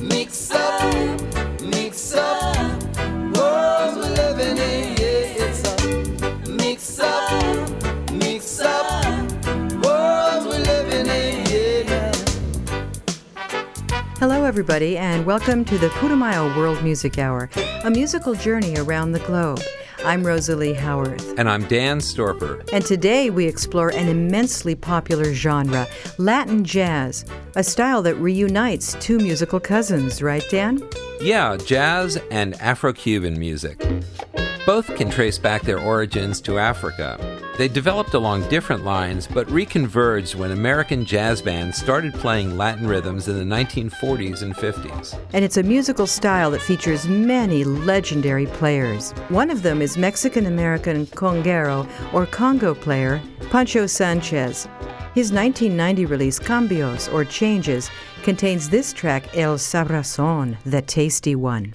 Mix up, mix up. Hello, everybody, and welcome to the Putumayo World Music Hour, a musical journey around the globe. I'm Rosalie Howarth. And I'm Dan Storper. And today we explore an immensely popular genre, Latin jazz, a style that reunites two musical cousins, right, Dan? Yeah, jazz and Afro Cuban music. Both can trace back their origins to Africa. They developed along different lines, but reconverged when American jazz bands started playing Latin rhythms in the 1940s and 50s. And it's a musical style that features many legendary players. One of them is Mexican American conguero or conga player Poncho Sanchez. His 1990 release Cambios or Changes contains this track El Sabroson, the tasty one.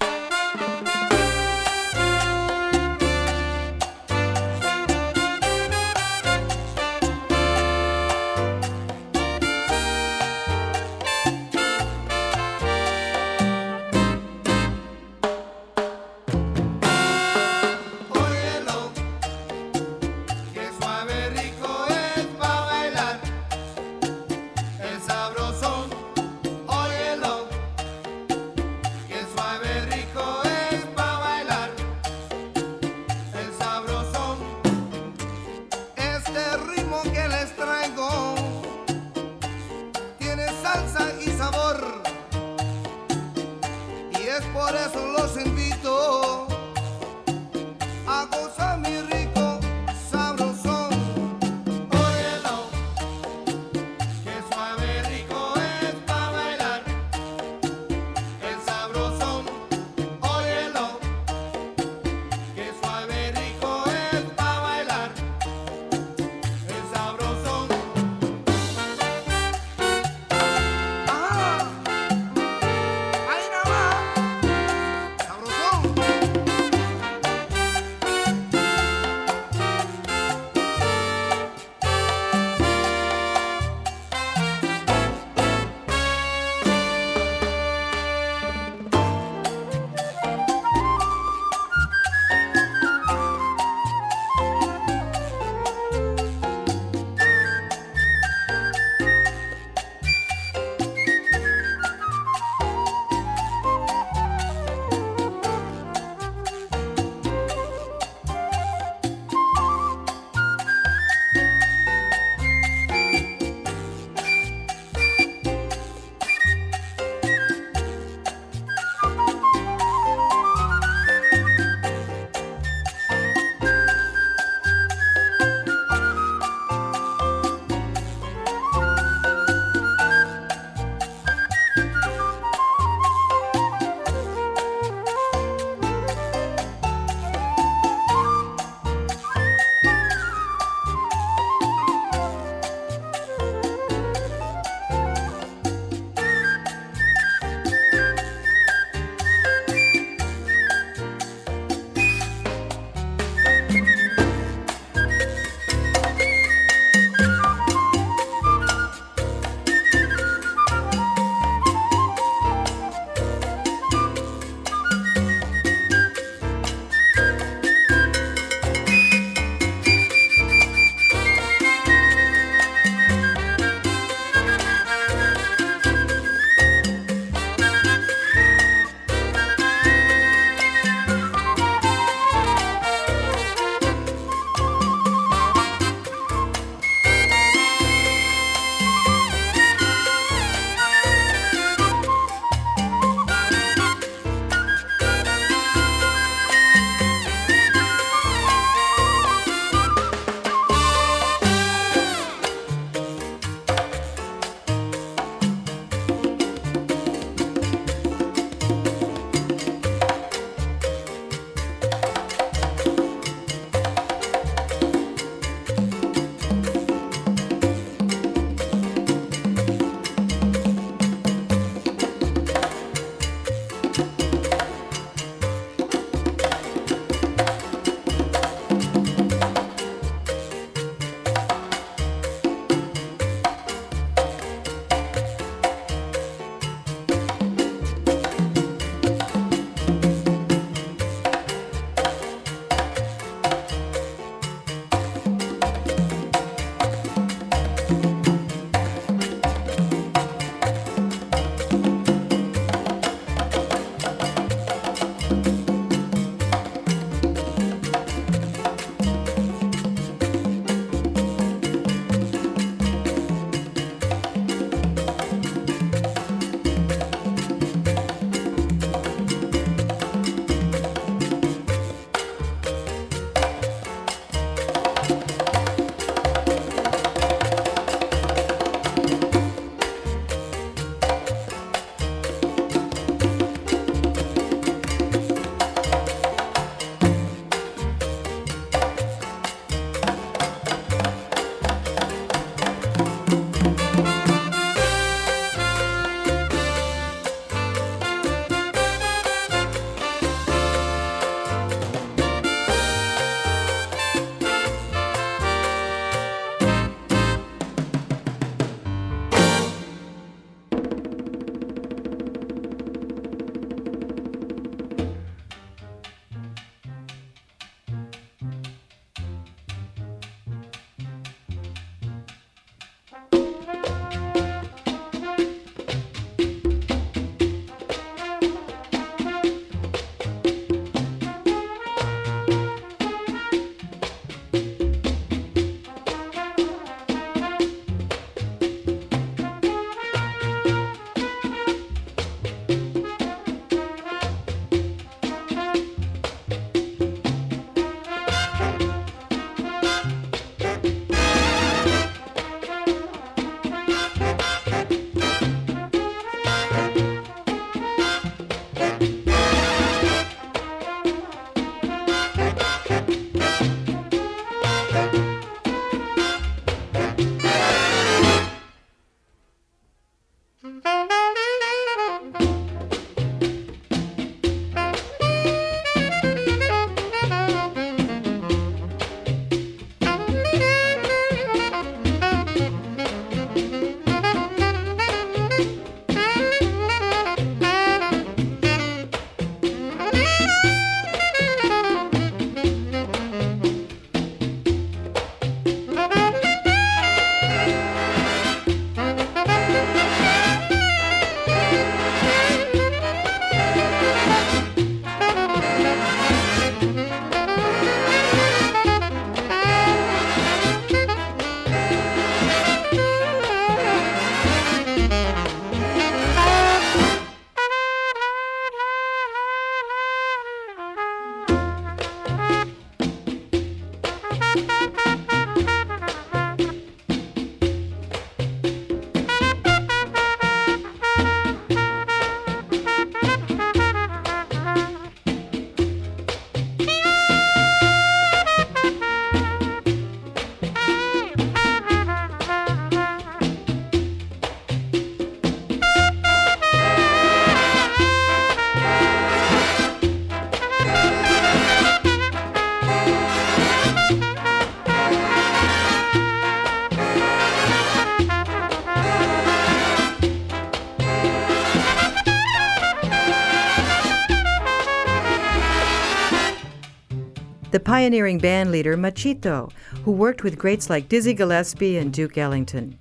Pioneering bandleader Machito, who worked with greats like Dizzy Gillespie and Duke Ellington.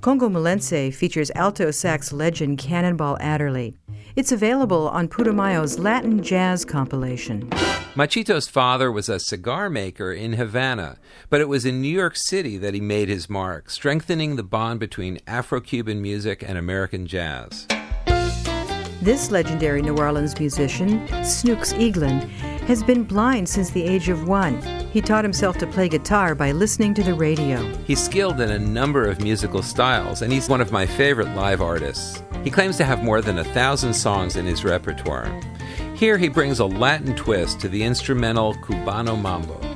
Congo Mulence features alto sax legend Cannonball Adderley. It's available on Putumayo's Latin Jazz compilation. Machito's father was a cigar maker in Havana, but it was in New York City that he made his mark, strengthening the bond between Afro Cuban music and American jazz. This legendary New Orleans musician, Snooks Eaglin, has been blind since the age of one. He taught himself to play guitar by listening to the radio. He's skilled in a number of musical styles, and he's one of my favorite live artists. He claims to have more than a thousand songs in his repertoire. Here he brings a Latin twist to the instrumental Cubano Mambo.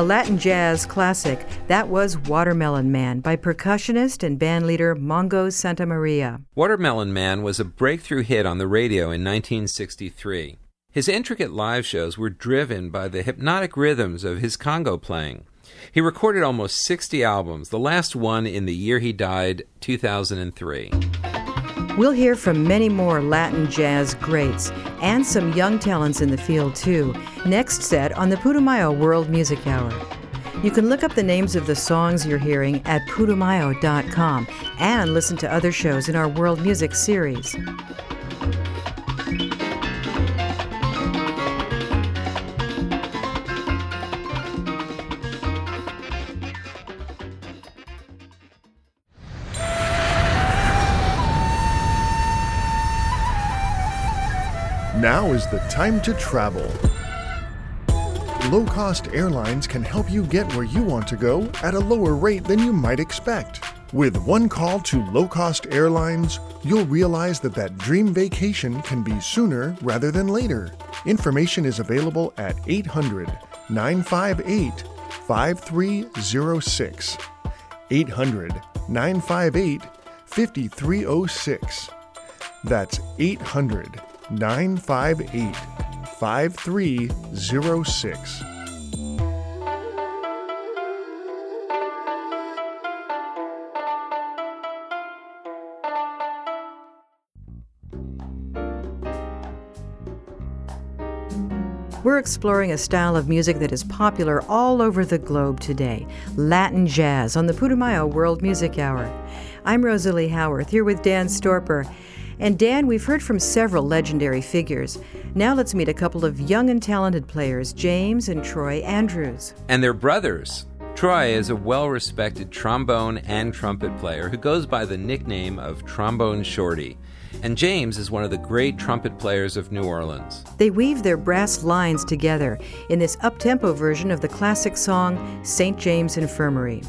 A Latin jazz classic, that was Watermelon Man by percussionist and bandleader Mongo Santamaria. Watermelon Man was a breakthrough hit on the radio in 1963. His intricate live shows were driven by the hypnotic rhythms of his conga playing. He recorded almost 60 albums, the last one in the year he died, 2003. We'll hear from many more Latin jazz greats and some young talents in the field, too, next set on the Putumayo World Music Hour. You can look up the names of the songs you're hearing at putumayo.com and listen to other shows in our World Music series. Now is the time to travel. Low cost airlines can help you get where you want to go at a lower rate than you might expect. With one call to low cost airlines, you'll realize that that dream vacation can be sooner rather than later. Information is available at 800 958 5306. 800 958 5306. That's 800 958 5306. We're exploring a style of music that is popular all over the globe today Latin jazz on the Putumayo World Music Hour. I'm Rosalie Howarth here with Dan Storper. And Dan, we've heard from several legendary figures. Now let's meet a couple of young and talented players, James and Troy Andrews. And they're brothers. Troy is a well respected trombone and trumpet player who goes by the nickname of Trombone Shorty. And James is one of the great trumpet players of New Orleans. They weave their brass lines together in this up-tempo version of the classic song St. James Infirmary.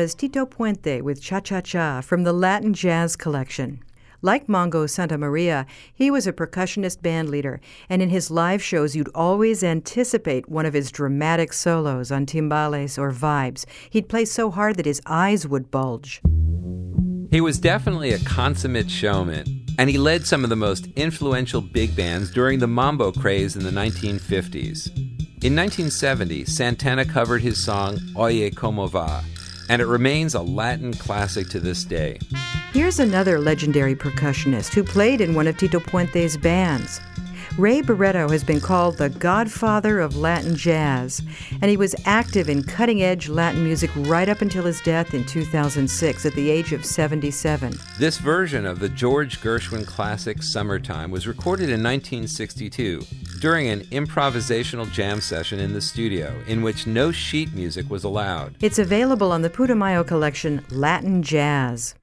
Was Tito Puente with Cha Cha Cha from the Latin Jazz Collection. Like Mongo Santamaria, he was a percussionist band leader, and in his live shows, you'd always anticipate one of his dramatic solos on timbales or vibes. He'd play so hard that his eyes would bulge. He was definitely a consummate showman, and he led some of the most influential big bands during the mambo craze in the 1950s. In 1970, Santana covered his song Oye Como Va, and it remains a Latin classic to this day. Here's another legendary percussionist who played in one of Tito Puente's bands. Ray Barretto has been called the godfather of Latin jazz, and he was active in cutting edge Latin music right up until his death in 2006 at the age of 77. This version of the George Gershwin classic Summertime was recorded in 1962 during an improvisational jam session in the studio in which no sheet music was allowed. It's available on the Putumayo collection Latin Jazz.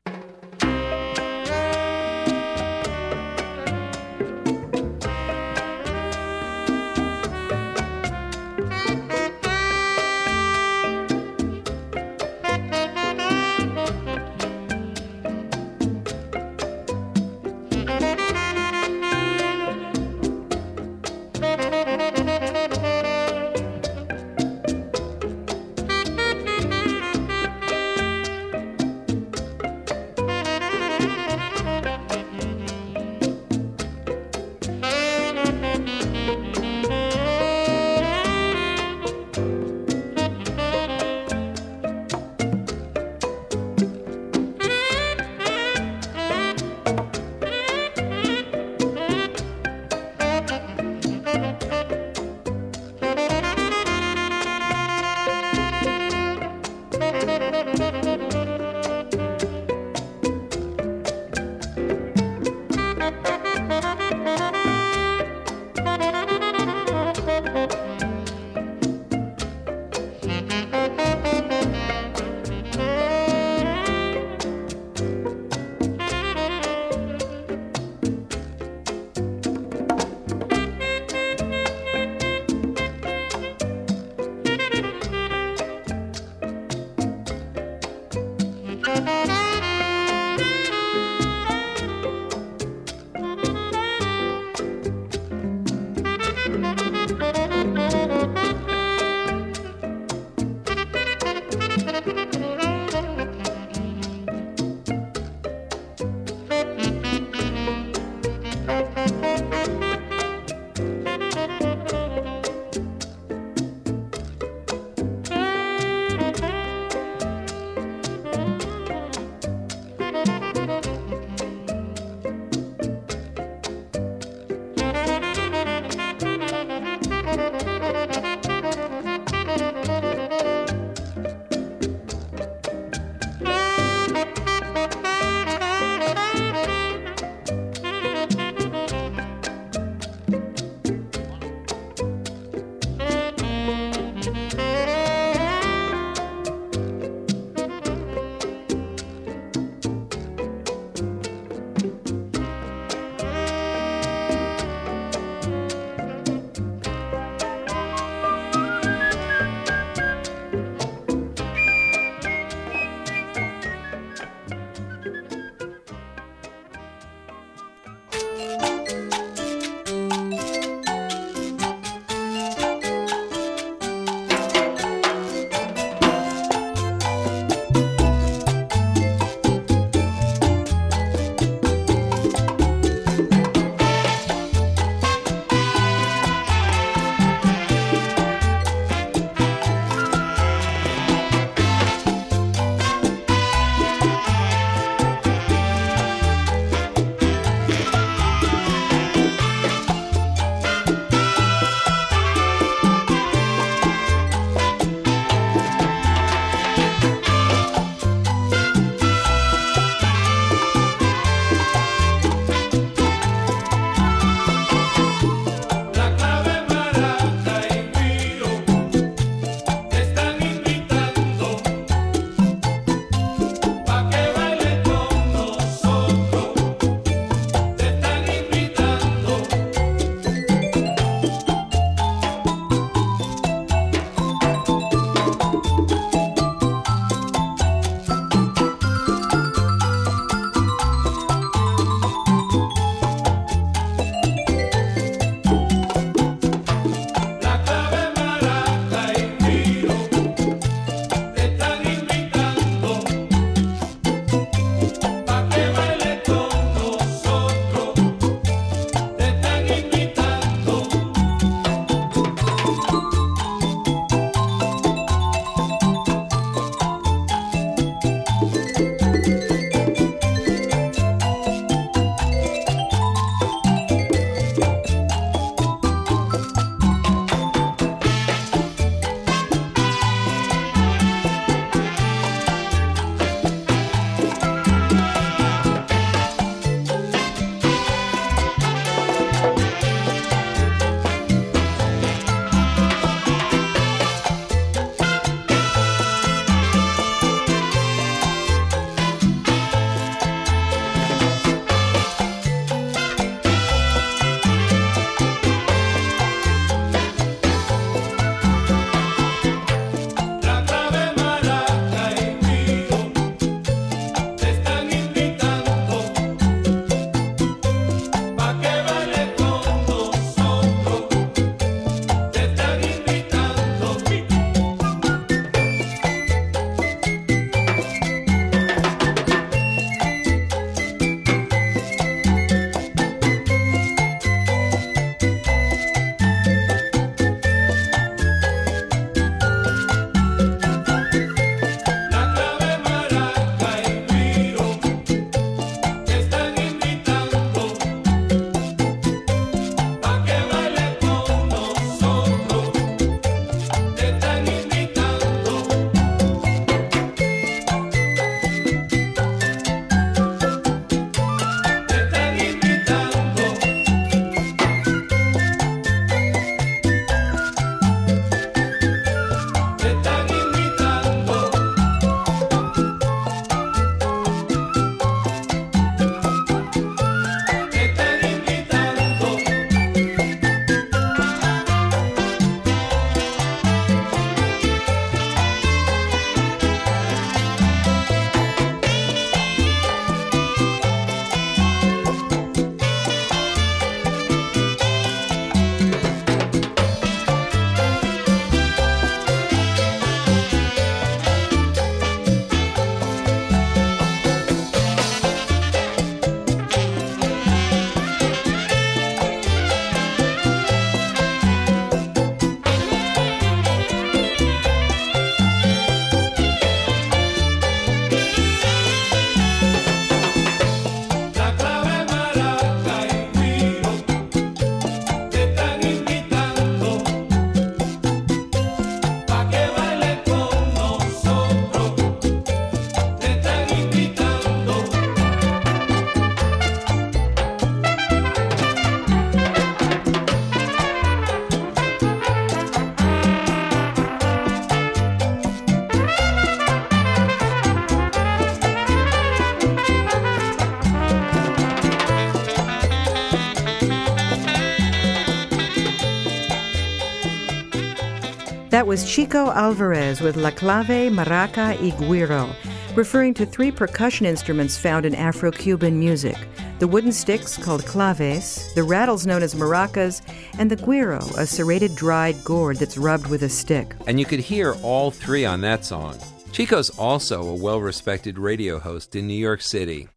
That was Chico Alvarez with La Clave, Maraca y Guiro, referring to three percussion instruments found in Afro Cuban music the wooden sticks called claves, the rattles known as maracas, and the guiro, a serrated dried gourd that's rubbed with a stick. And you could hear all three on that song. Chico's also a well respected radio host in New York City.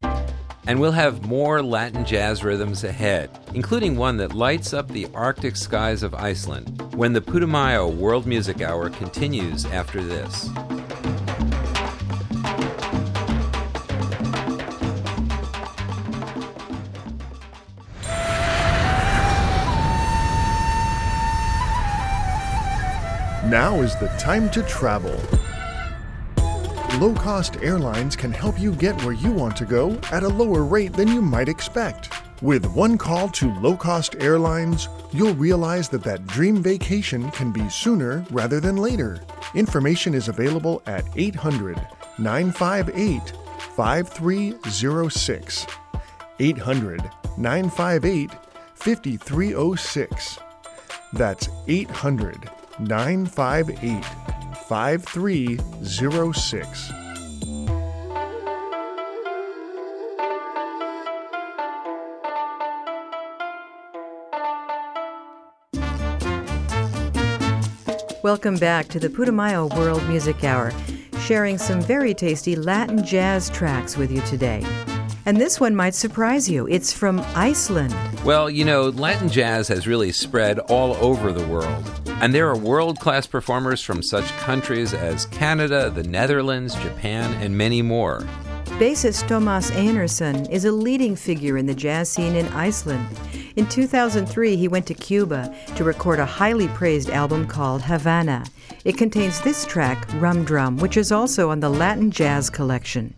And we'll have more Latin jazz rhythms ahead, including one that lights up the Arctic skies of Iceland when the Putumayo World Music Hour continues after this. Now is the time to travel. Low cost airlines can help you get where you want to go at a lower rate than you might expect. With one call to low cost airlines, you'll realize that that dream vacation can be sooner rather than later. Information is available at 800 958 5306. 800 958 5306. That's 800 958 5306. Welcome back to the Putumayo World Music Hour, sharing some very tasty Latin jazz tracks with you today. And this one might surprise you. It's from Iceland. Well, you know, Latin jazz has really spread all over the world. And there are world class performers from such countries as Canada, the Netherlands, Japan, and many more. Bassist Tomas Einarsson is a leading figure in the jazz scene in Iceland. In 2003, he went to Cuba to record a highly praised album called Havana. It contains this track, Rum Drum, which is also on the Latin Jazz Collection.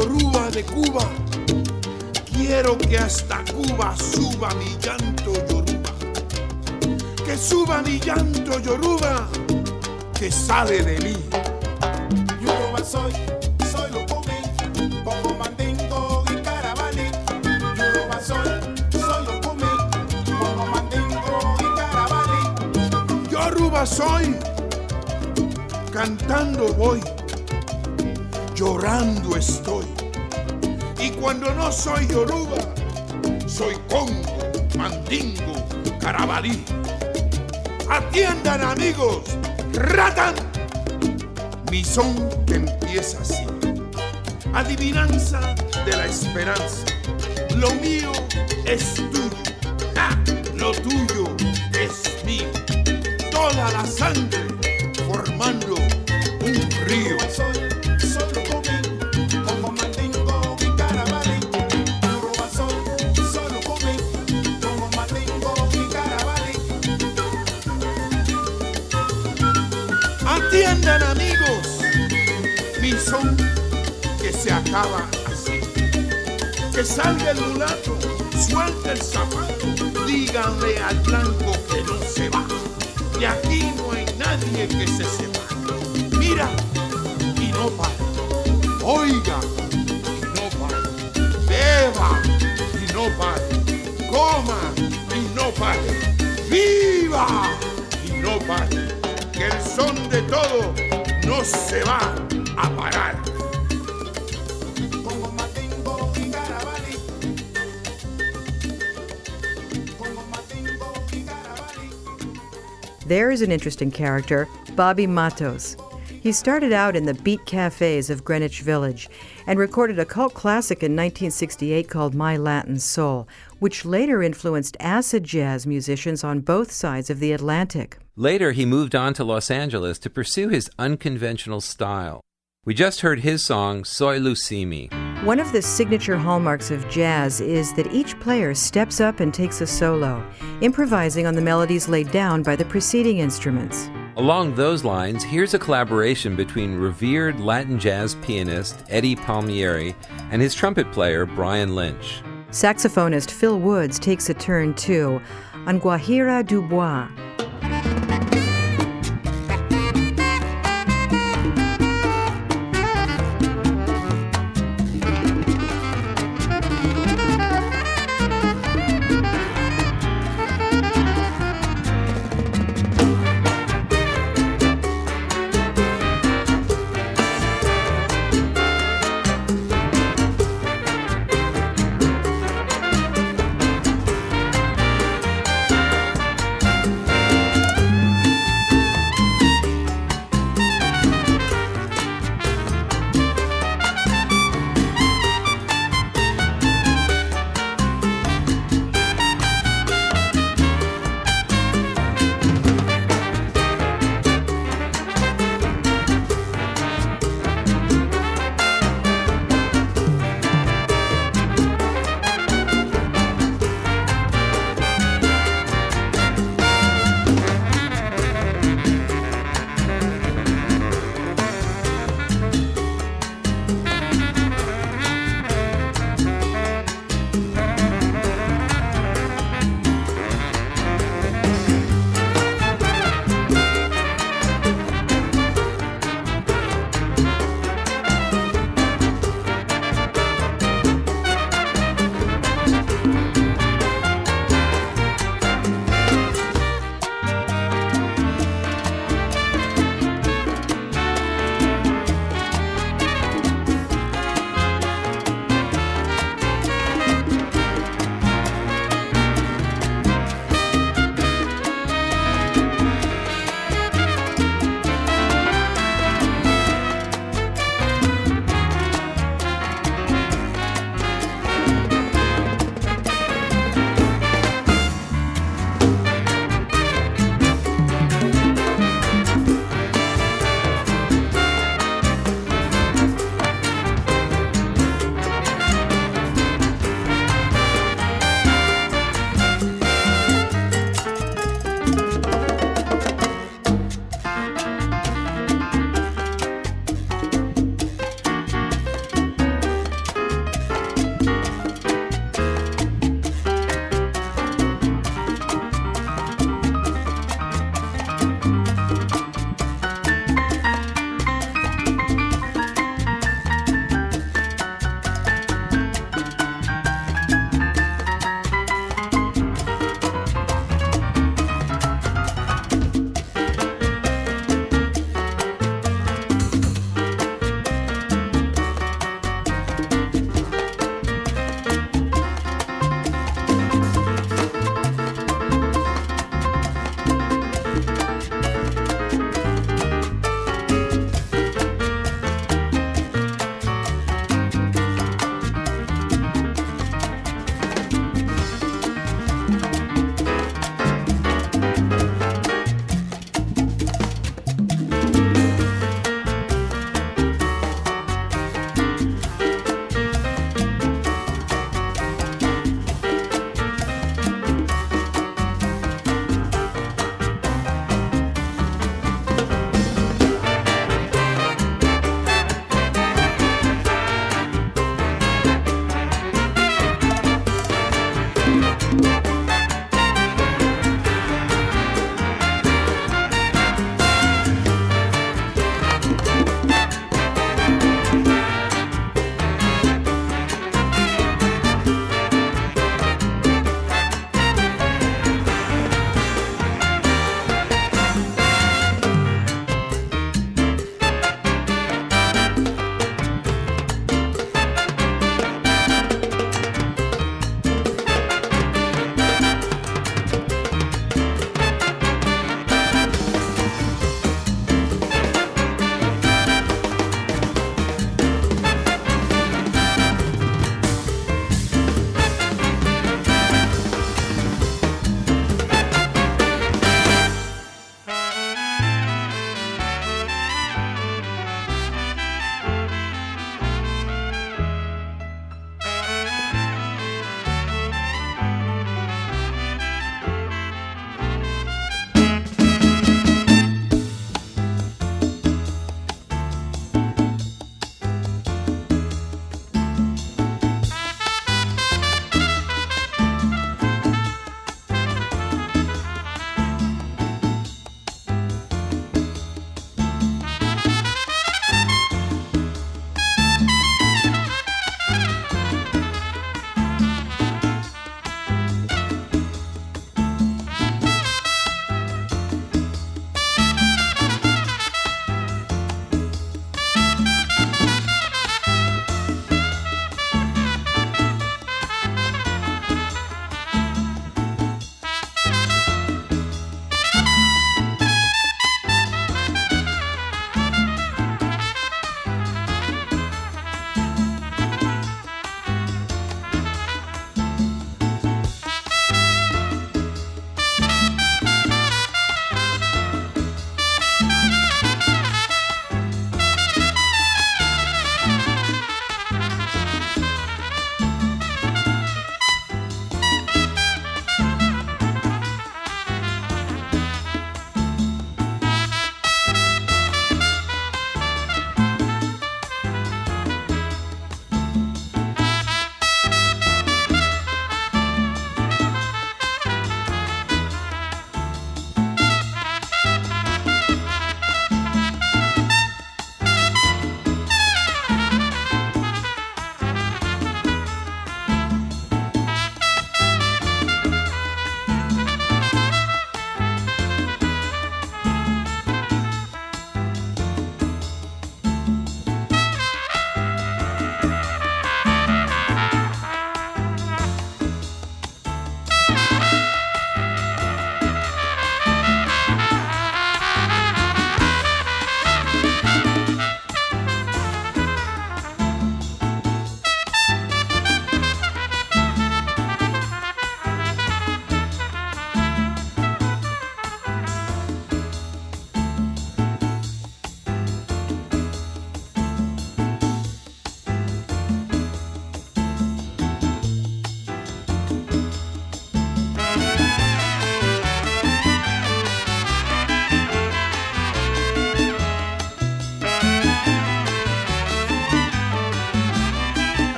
Yoruba de Cuba, quiero que hasta Cuba suba mi llanto Yoruba. Que suba mi llanto Yoruba, que sale de mí. Yoruba soy, soy Lucumí, como mandingo y carabali. Yoruba soy, soy Lucumí, como mandingo y carabali. Yoruba soy, cantando voy, llorando estoy. Cuando no soy Yoruba, soy Congo, Mandingo, Carabalí. Atiendan amigos, ratan. Mi son que empieza así. Adivinanza de la esperanza. Lo mío es tuyo. Lo tuyo es mío. Toda la sangre que se acaba así. Que salga el mulato, suelta el zapato, díganle al blanco que no se va. De aquí no hay nadie que se sepa. Mira y no para. Oiga y no para. Beba y no pare. Coma y no pare. Viva y no pare. Que el son de todo no se va There's an interesting character, Bobby Matos. He started out in the beat cafes of Greenwich Village and recorded a cult classic in 1968 called My Latin Soul, which later influenced acid jazz musicians on both sides of the Atlantic. Later, he moved on to Los Angeles to pursue his unconventional style. We just heard his song, Soy Lucimi. One of the signature hallmarks of jazz is that each player steps up and takes a solo, improvising on the melodies laid down by the preceding instruments. Along those lines, here's a collaboration between revered Latin jazz pianist Eddie Palmieri and his trumpet player Brian Lynch. Saxophonist Phil Woods takes a turn too on Guajira du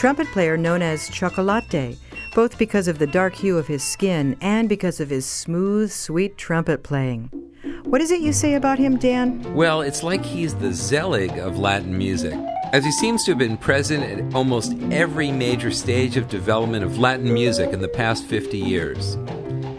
trumpet player known as Chocolate, both because of the dark hue of his skin and because of his smooth, sweet trumpet playing. What is it you say about him, Dan? Well, it's like he's the Zelig of Latin music, as he seems to have been present at almost every major stage of development of Latin music in the past 50 years.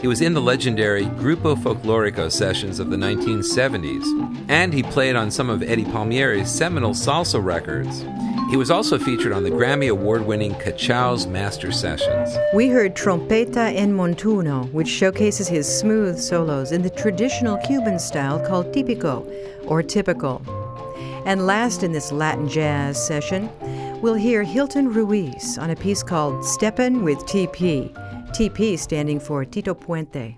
He was in the legendary Grupo Folklorico sessions of the 1970s, and he played on some of Eddie Palmieri's seminal salsa records. He was also featured on the Grammy Award winning Cachao's Master Sessions. We heard Trompeta en Montuno, which showcases his smooth solos in the traditional Cuban style called típico, or typical. And last in this Latin jazz session, we'll hear Hilton Ruiz on a piece called Steppin' with TP, TP standing for Tito Puente.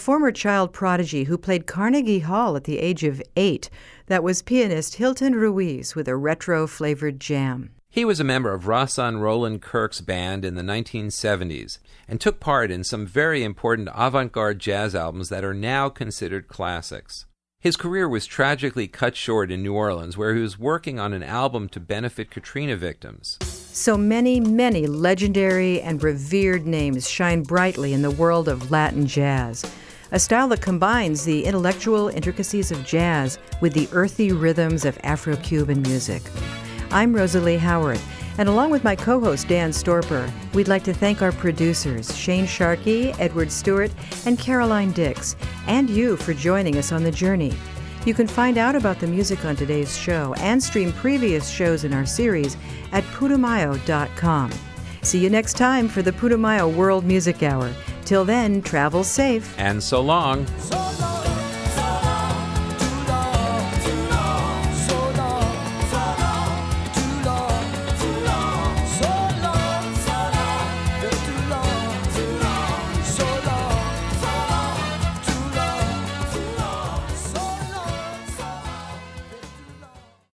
Former child prodigy who played Carnegie Hall at the age of eight. That was pianist Hilton Ruiz with a retro flavored jam. He was a member of Rahsaan Roland Kirk's band in the 1970s and took part in some very important avant garde jazz albums that are now considered classics. His career was tragically cut short in New Orleans, where he was working on an album to benefit Katrina victims. So many, many legendary and revered names shine brightly in the world of Latin jazz, a style that combines the intellectual intricacies of jazz with the earthy rhythms of Afro Cuban music. I'm Rosalie Howard, and along with my co host Dan Storper, we'd like to thank our producers, Shane Sharkey, Edward Stewart, and Caroline Dix, and you for joining us on the journey. You can find out about the music on today's show and stream previous shows in our series at putumayo.com. See you next time for the Putumayo World Music Hour. Until then, travel safe. And so long. So long.